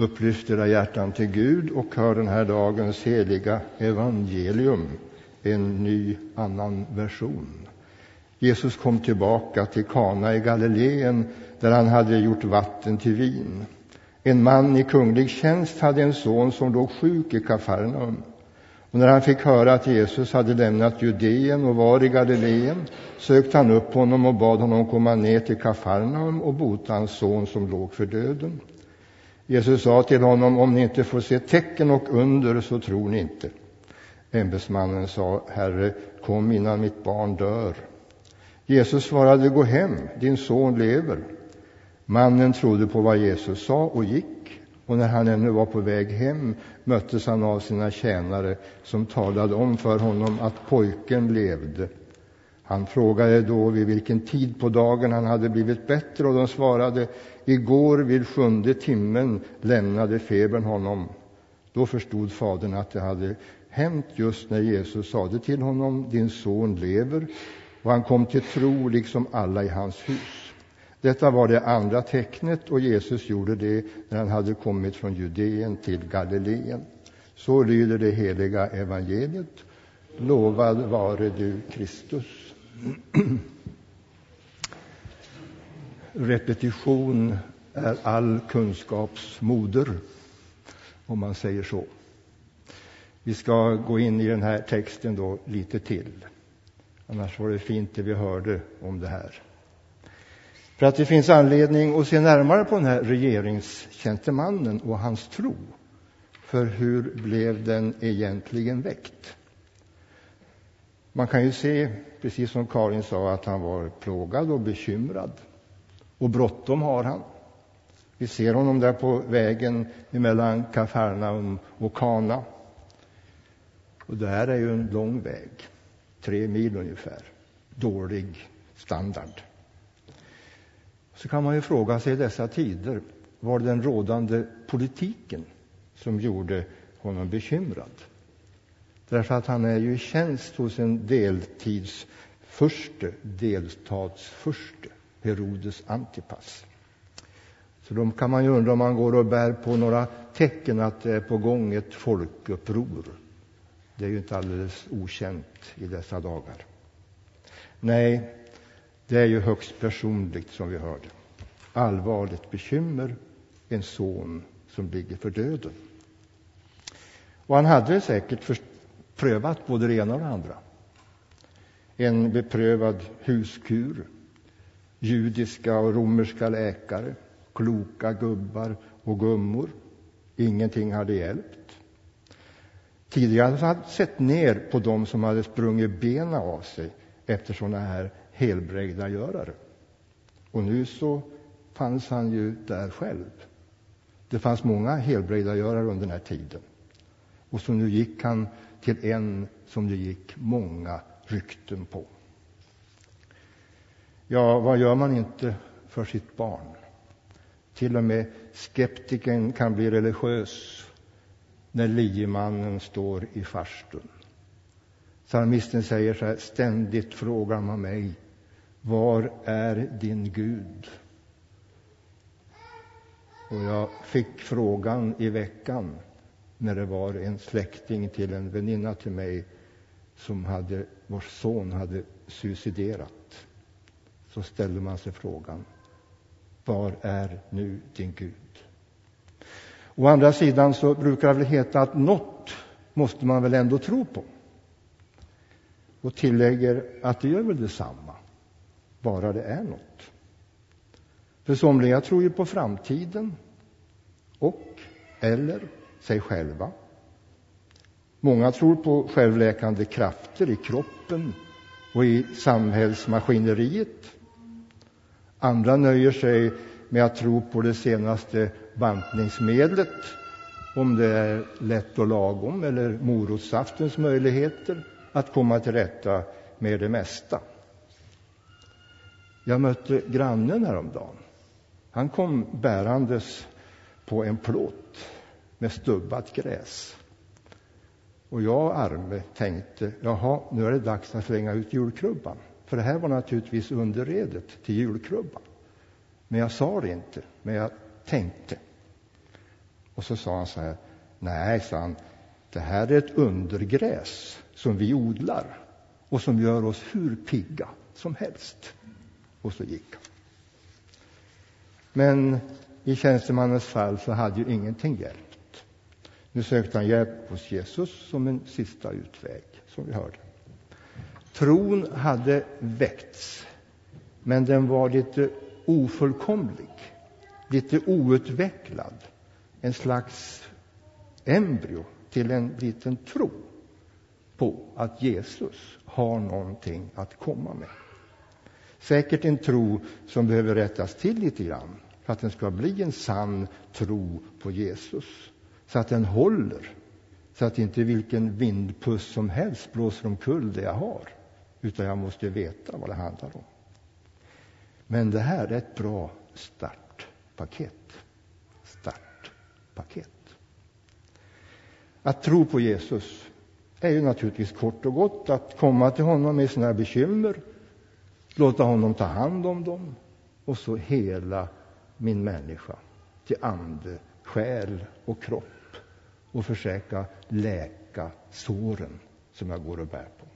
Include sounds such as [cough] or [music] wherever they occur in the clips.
Upplyft era hjärtan till Gud och hör den här dagens heliga evangelium, en ny, annan version. Jesus kom tillbaka till Kana i Galileen där han hade gjort vatten till vin. En man i kunglig tjänst hade en son som låg sjuk i Kafarnaum. Och när han fick höra att Jesus hade lämnat Judeen och var i Galileen sökte han upp honom och bad honom komma ner till Kafarnaum och bota hans son som låg för döden. Jesus sa till honom, om ni inte får se tecken och under så tror ni inte. Ämbetsmannen sa, Herre, kom innan mitt barn dör. Jesus svarade, gå hem, din son lever. Mannen trodde på vad Jesus sa och gick, och när han ännu var på väg hem möttes han av sina tjänare som talade om för honom att pojken levde. Han frågade då vid vilken tid på dagen han hade blivit bättre och de svarade igår vid sjunde timmen lämnade febern honom. Då förstod fadern att det hade hänt just när Jesus sade till honom din son lever och han kom till tro liksom alla i hans hus. Detta var det andra tecknet och Jesus gjorde det när han hade kommit från Judeen till Galileen. Så lyder det heliga evangeliet. Lovad vare du, Kristus. Repetition är all kunskaps moder, om man säger så. Vi ska gå in i den här texten då lite till. Annars var det fint det vi hörde om det här. För att det finns anledning att se närmare på den här regeringstjänstemannen och hans tro. För hur blev den egentligen väckt? Man kan ju se, precis som Karin sa, att han var plågad och bekymrad. Och bråttom har han. Vi ser honom där på vägen mellan Kafarnaum och Kana. Och det här är ju en lång väg, tre mil ungefär. Dålig standard. Så kan man ju fråga sig i dessa tider, var det den rådande politiken som gjorde honom bekymrad? Därför att han är ju i tjänst hos en deltidsfurste, delstatsfurste, Herodes Antipas. Så då kan man ju undra om han går och bär på några tecken att det är på gång ett folkuppror. Det är ju inte alldeles okänt i dessa dagar. Nej, det är ju högst personligt, som vi hörde. Allvarligt bekymmer, en son som ligger för döden. Och han hade säkert prövat både det ena och det andra. En beprövad huskur, judiska och romerska läkare, kloka gubbar och gummor. Ingenting hade hjälpt. Tidigare hade han sett ner på dem som hade sprungit benen av sig efter sådana här helbrägdagörare. Och nu så fanns han ju där själv. Det fanns många helbrägdagörare under den här tiden. Och så nu gick han till en som det gick många rykten på. Ja, vad gör man inte för sitt barn? Till och med skeptikern kan bli religiös när liemannen står i farstun. Psalmisten säger så här, ständigt frågar man mig, var är din Gud? Och jag fick frågan i veckan när det var en släkting till en väninna till mig som hade, vars son hade suiciderat. Så ställde man sig frågan, var är nu din Gud? Å andra sidan så brukar det väl heta att något måste man väl ändå tro på. Och tillägger att det gör väl detsamma, bara det är något. För somliga tror ju på framtiden och eller sig själva. Många tror på självläkande krafter i kroppen och i samhällsmaskineriet. Andra nöjer sig med att tro på det senaste bantningsmedlet, om det är lätt och lagom eller morotssaftens möjligheter att komma till rätta med det mesta. Jag mötte grannen häromdagen. Han kom bärandes på en plåt med stubbat gräs. Och jag, arme, tänkte, jaha, nu är det dags att slänga ut julkrubban. För det här var naturligtvis underredet till julkrubban. Men jag sa det inte, men jag tänkte. Och så sa han så här, nej, sa han, det här är ett undergräs som vi odlar och som gör oss hur pigga som helst. Och så gick han. Men i tjänstemannens fall så hade ju ingenting hjälpt. Nu sökte han hjälp hos Jesus som en sista utväg, som vi hörde. Tron hade väckts, men den var lite ofullkomlig, lite outvecklad. En slags embryo till en liten tro på att Jesus har någonting att komma med. Säkert en tro som behöver rättas till lite grann för att den ska bli en sann tro på Jesus. Så att den håller, så att inte vilken vindpuss som helst blåser omkull det jag har. Utan jag måste veta vad det handlar om. Men det här är ett bra startpaket. Startpaket. Att tro på Jesus är ju naturligtvis kort och gott att komma till honom med sina bekymmer, låta honom ta hand om dem och så hela min människa till ande, själ och kropp och försöka läka såren som jag går och bär på.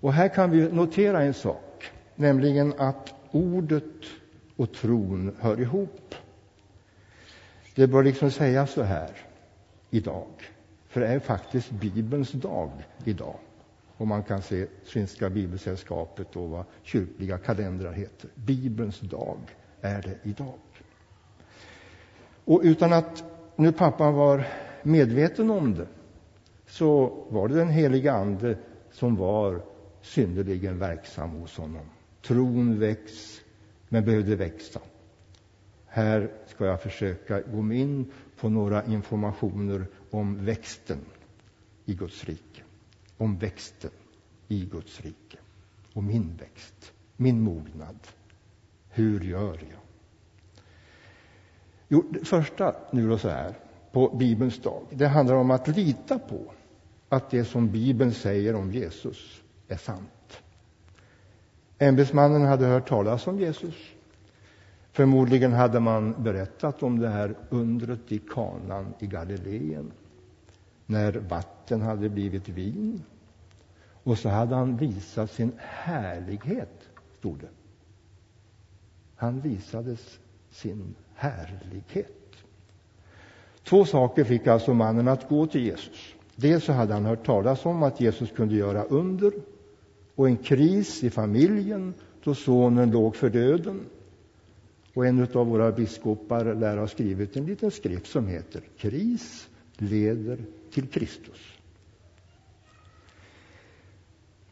Och här kan vi notera en sak, nämligen att ordet och tron hör ihop. Det bör liksom sägas så här idag, för det är faktiskt Bibelns dag idag. Och man kan se Svenska Bibelsällskapet och vad kyrkliga kalendrar heter. Bibelns dag är det idag. Och utan att nu pappan var medveten om det så var det den heliga Ande som var synnerligen verksam hos honom. Tron väcks, men behövde växa. Här ska jag försöka gå in på några informationer om växten i Guds rike. Om växten i Guds rike. Och min växt, min mognad. Hur gör jag? Jo, det första nu då så här, på Bibelns dag, det handlar om att lita på att det som Bibeln säger om Jesus är sant. Ämbetsmannen hade hört talas om Jesus. Förmodligen hade man berättat om det här undret i kanan i Galileen när vatten hade blivit vin. Och så hade han visat sin härlighet, stod det. Han visades sin härlighet. Två saker fick alltså mannen att gå till Jesus. Dels så hade han hört talas om att Jesus kunde göra under och en kris i familjen då sonen låg för döden. Och en av våra biskopar lär ha skrivit en liten skrift som heter Kris leder till Kristus.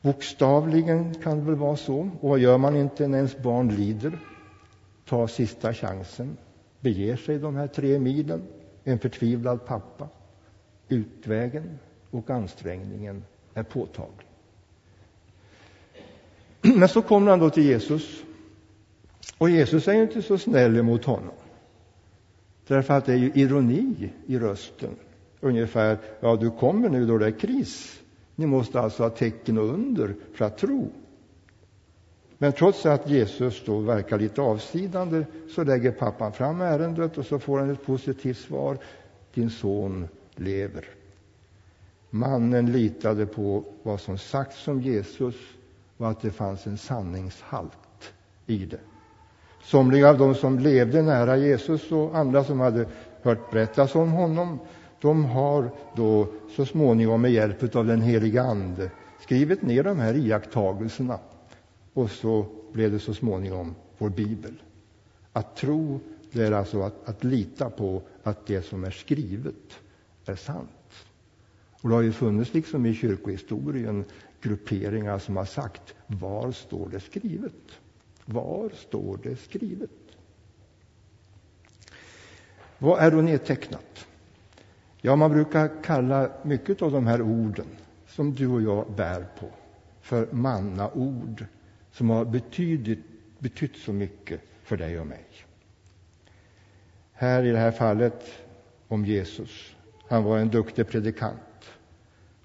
Bokstavligen kan det väl vara så. Och vad gör man inte när ens barn lider? Ta sista chansen, beger sig de här tre milen, en förtvivlad pappa. Utvägen och ansträngningen är påtaglig. [clears throat] Men så kommer han då till Jesus. Och Jesus är ju inte så snäll emot honom. Därför att det är ju ironi i rösten. Ungefär, ja du kommer nu då det är kris. Ni måste alltså ha tecken och under för att tro. Men trots att Jesus då verkar lite avsidande så lägger pappan fram ärendet och så får han ett positivt svar. Din son lever. Mannen litade på vad som sagts om Jesus och att det fanns en sanningshalt i det. Somliga av dem som levde nära Jesus och andra som hade hört berättas om honom, de har då så småningom med hjälp av den heliga Ande skrivit ner de här iakttagelserna. Och så blev det så småningom vår bibel. Att tro, det är alltså att, att lita på att det som är skrivet är sant. Och det har ju funnits liksom i kyrkohistorien grupperingar som har sagt var står det skrivet? Var står det skrivet? Vad är då nedtecknat? Ja, man brukar kalla mycket av de här orden som du och jag bär på för mannaord som har betydit, betytt så mycket för dig och mig. Här i det här fallet om Jesus. Han var en duktig predikant.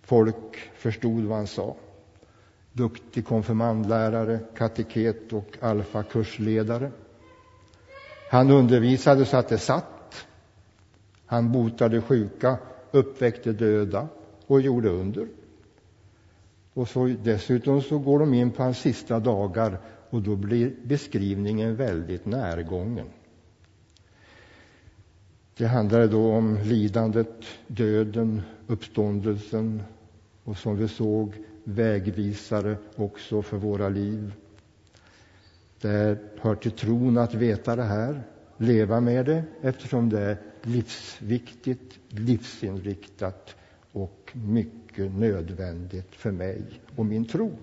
Folk förstod vad han sa. Duktig konfirmandlärare, kateket och alfakursledare. Han undervisade så att det satt. Han botade sjuka, uppväckte döda och gjorde under. Och så, dessutom så går de in på hans sista dagar och då blir beskrivningen väldigt närgången. Det handlade då om lidandet, döden, uppståndelsen och som vi såg vägvisare också för våra liv. Det hör till tron att veta det här, leva med det eftersom det är livsviktigt, livsinriktat och mycket nödvändigt för mig och min tro.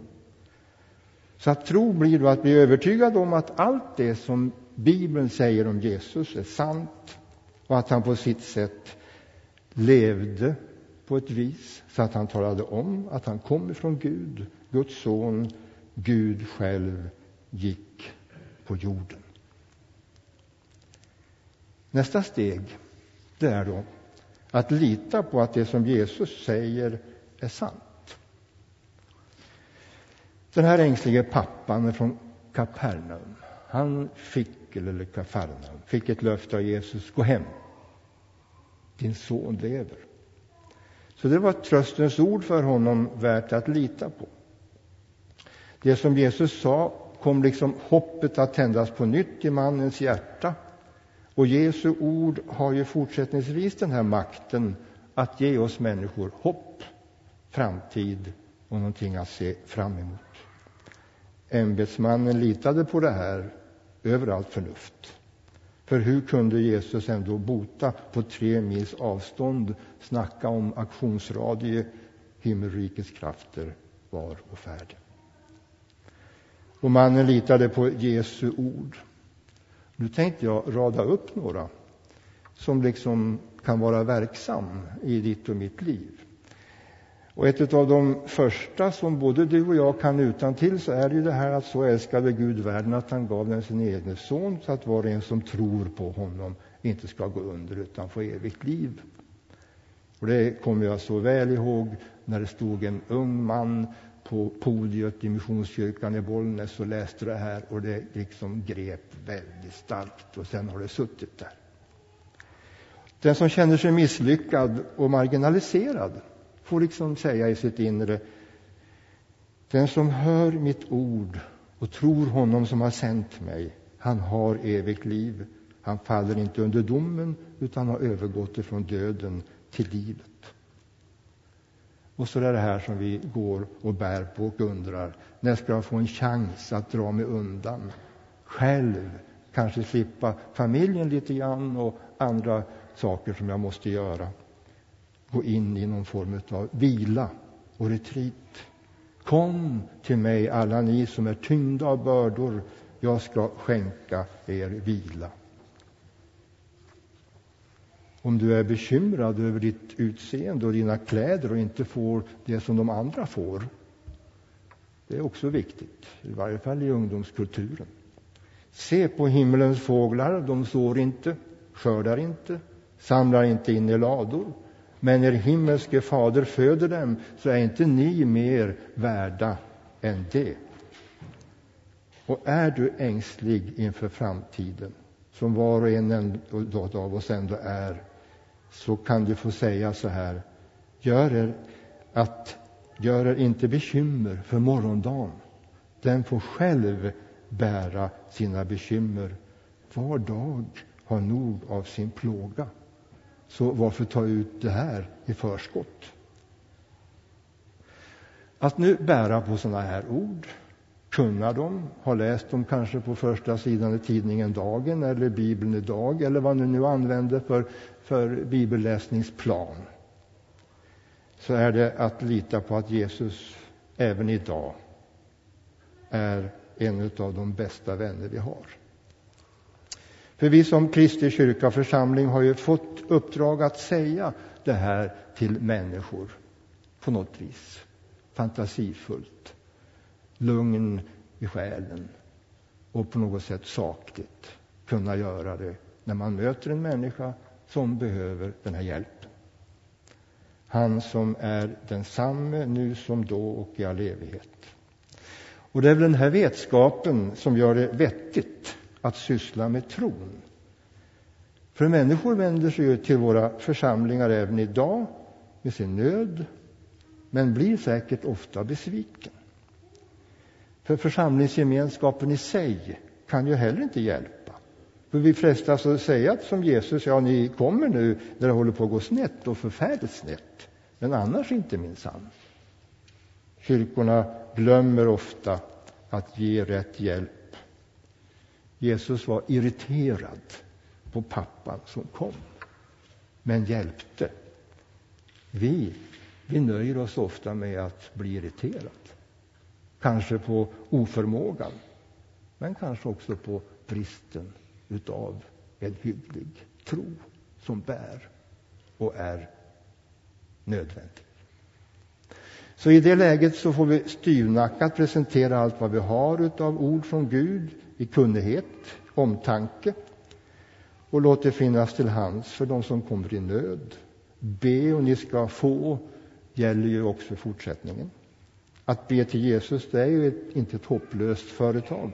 Så att tro blir då att bli övertygad om att allt det som Bibeln säger om Jesus är sant och att han på sitt sätt levde på ett vis så att han talade om att han kom ifrån Gud, Guds son, Gud själv gick på jorden. Nästa steg det är då att lita på att det som Jesus säger är sant. Den här ängslige pappan från Kapernaum, han fick, eller Kapernaum, fick ett löfte av Jesus, gå hem. Din son lever. Så det var tröstens ord för honom värt att lita på. Det som Jesus sa kom liksom hoppet att tändas på nytt i mannens hjärta. Och Jesu ord har ju fortsättningsvis den här makten att ge oss människor hopp, framtid och någonting att se fram emot. Ämbetsmannen litade på det här över allt förnuft. För hur kunde Jesus ändå bota på tre mils avstånd? Snacka om aktionsradie, himmelrikets krafter var och färd. Och mannen litade på Jesu ord. Nu tänkte jag rada upp några som liksom kan vara verksam i ditt och mitt liv. Och ett av de första som både du och jag kan utan till så är ju det här att så älskade Gud världen att han gav den sin egen son så att var och en som tror på honom inte ska gå under utan få evigt liv. Och det kommer jag så väl ihåg när det stod en ung man på podiet i Missionskyrkan i Bollnäs och läste det här och det liksom grep väldigt starkt och sen har det suttit där. Den som känner sig misslyckad och marginaliserad får liksom säga i sitt inre den som hör mitt ord och tror honom som har sänt mig, han har evigt liv. Han faller inte under domen utan har övergått ifrån döden till livet. Och så är det här som vi går och bär på och undrar. När ska jag få en chans att dra mig undan? Själv kanske slippa familjen lite grann och andra saker som jag måste göra. Gå in i någon form av vila och retreat. Kom till mig alla ni som är tyngda av bördor. Jag ska skänka er vila. Om du är bekymrad över ditt utseende och dina kläder och inte får det som de andra får. Det är också viktigt, i varje fall i ungdomskulturen. Se på himmelens fåglar, de sår inte, skördar inte, samlar inte in i lador. Men er himmelske fader föder dem, så är inte ni mer värda än det. Och är du ängslig inför framtiden, som var och en av oss ändå är, så kan du få säga så här. Gör er, att, gör er inte bekymmer för morgondagen. Den får själv bära sina bekymmer. Var dag har nog av sin plåga. Så varför ta ut det här i förskott? Att nu bära på sådana här ord, kunna dem, ha läst dem kanske på första sidan i tidningen Dagen eller Bibeln idag eller vad ni nu använder för, för bibelläsningsplan så är det att lita på att Jesus även idag är en av de bästa vänner vi har. För vi som Kristi kyrka och församling har ju fått uppdrag att säga det här till människor på något vis. Fantasifullt, lugn i själen och på något sätt sakligt kunna göra det när man möter en människa som behöver den här hjälpen. Han som är densamme nu som då och i all evighet. Och det är väl den här vetskapen som gör det vettigt att syssla med tron. För människor vänder sig ju till våra församlingar även idag med sin nöd, men blir säkert ofta besviken. För församlingsgemenskapen i sig kan ju heller inte hjälpa. För vi frestas att säga som Jesus, ja ni kommer nu när det håller på att gå snett och förfärligt snett, men annars inte minsann. Kyrkorna glömmer ofta att ge rätt hjälp. Jesus var irriterad på pappan som kom, men hjälpte. Vi, vi nöjer oss ofta med att bli irriterade. Kanske på oförmågan, men kanske också på bristen utav en hygglig tro som bär och är nödvändig. Så i det läget så får vi styvnackat presentera allt vad vi har utav ord från Gud i kunnighet, omtanke och låt det finnas till hands för de som kommer i nöd. Be och ni ska få gäller ju också i fortsättningen. Att be till Jesus det är ju ett, inte ett hopplöst företag.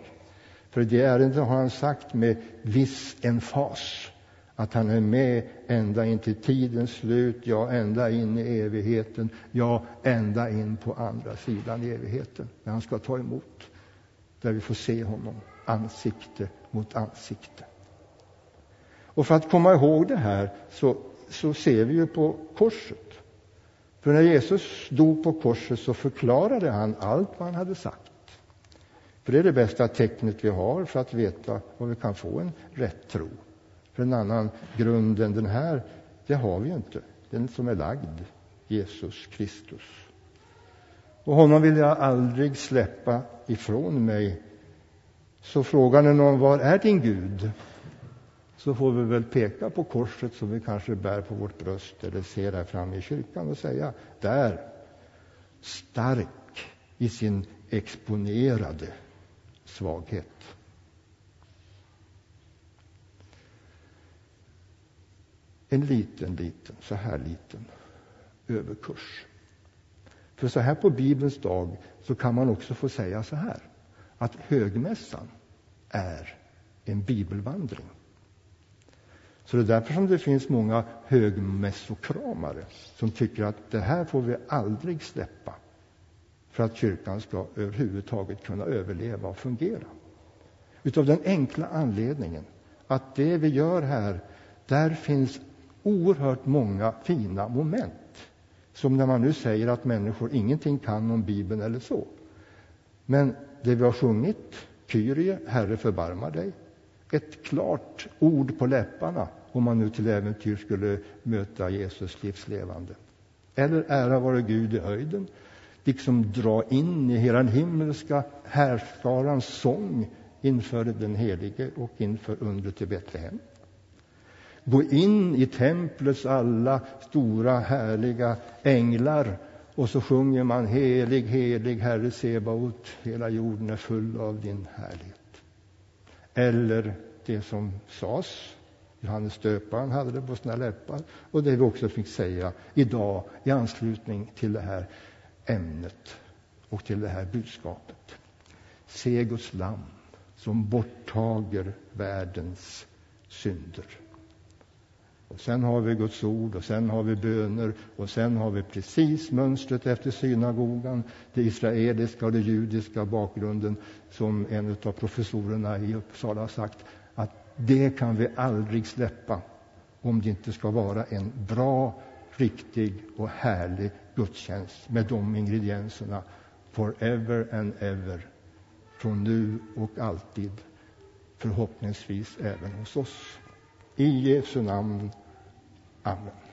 För i det ärendet har han sagt med viss emfas att han är med ända in till tidens slut, ja, ända in i evigheten, ja, ända in på andra sidan i evigheten, när han ska ta emot, där vi får se honom ansikte mot ansikte. Och för att komma ihåg det här så, så ser vi ju på korset. För när Jesus dog på korset så förklarade han allt vad han hade sagt. För det är det bästa tecknet vi har för att veta om vi kan få en rätt tro. För en annan grund än den här, det har vi ju inte. Den som är lagd, Jesus Kristus. Och honom vill jag aldrig släppa ifrån mig. Så frågan är någon, var är din Gud? Så får vi väl peka på korset som vi kanske bär på vårt bröst eller ser här framme i kyrkan och säga, där, stark i sin exponerade svaghet. En liten, liten, så här liten överkurs. För så här på Bibelns dag så kan man också få säga så här att högmässan är en bibelvandring. Så det är därför som det finns många högmässokramare som tycker att det här får vi aldrig släppa för att kyrkan ska överhuvudtaget kunna överleva och fungera. Utav den enkla anledningen att det vi gör här, där finns oerhört många fina moment. Som när man nu säger att människor ingenting kan om Bibeln eller så. Men det vi har sjungit, Kyrie, Herre förbarma dig, ett klart ord på läpparna om man nu till äventyr skulle möta Jesus livslevande. Eller ära vare Gud i höjden, liksom dra in i hela den himmelska härskarans sång inför den helige och inför undret i Betlehem. Gå in i templets alla stora härliga änglar och så sjunger man helig, helig Herre Sebaot, hela jorden är full av din härlighet. Eller det som sades, Johannes döparen hade det på sina läppar och det vi också fick säga idag i anslutning till det här ämnet och till det här budskapet. Se Guds lam som borttager världens synder. Och sen har vi Guds ord och sen har vi böner och sen har vi precis mönstret efter synagogan, det israeliska och det judiska bakgrunden som en av professorerna i Uppsala har sagt att det kan vi aldrig släppa om det inte ska vara en bra, riktig och härlig gudstjänst med de ingredienserna forever and ever, från nu och alltid, förhoppningsvis även hos oss. I Jesu namn. Amen.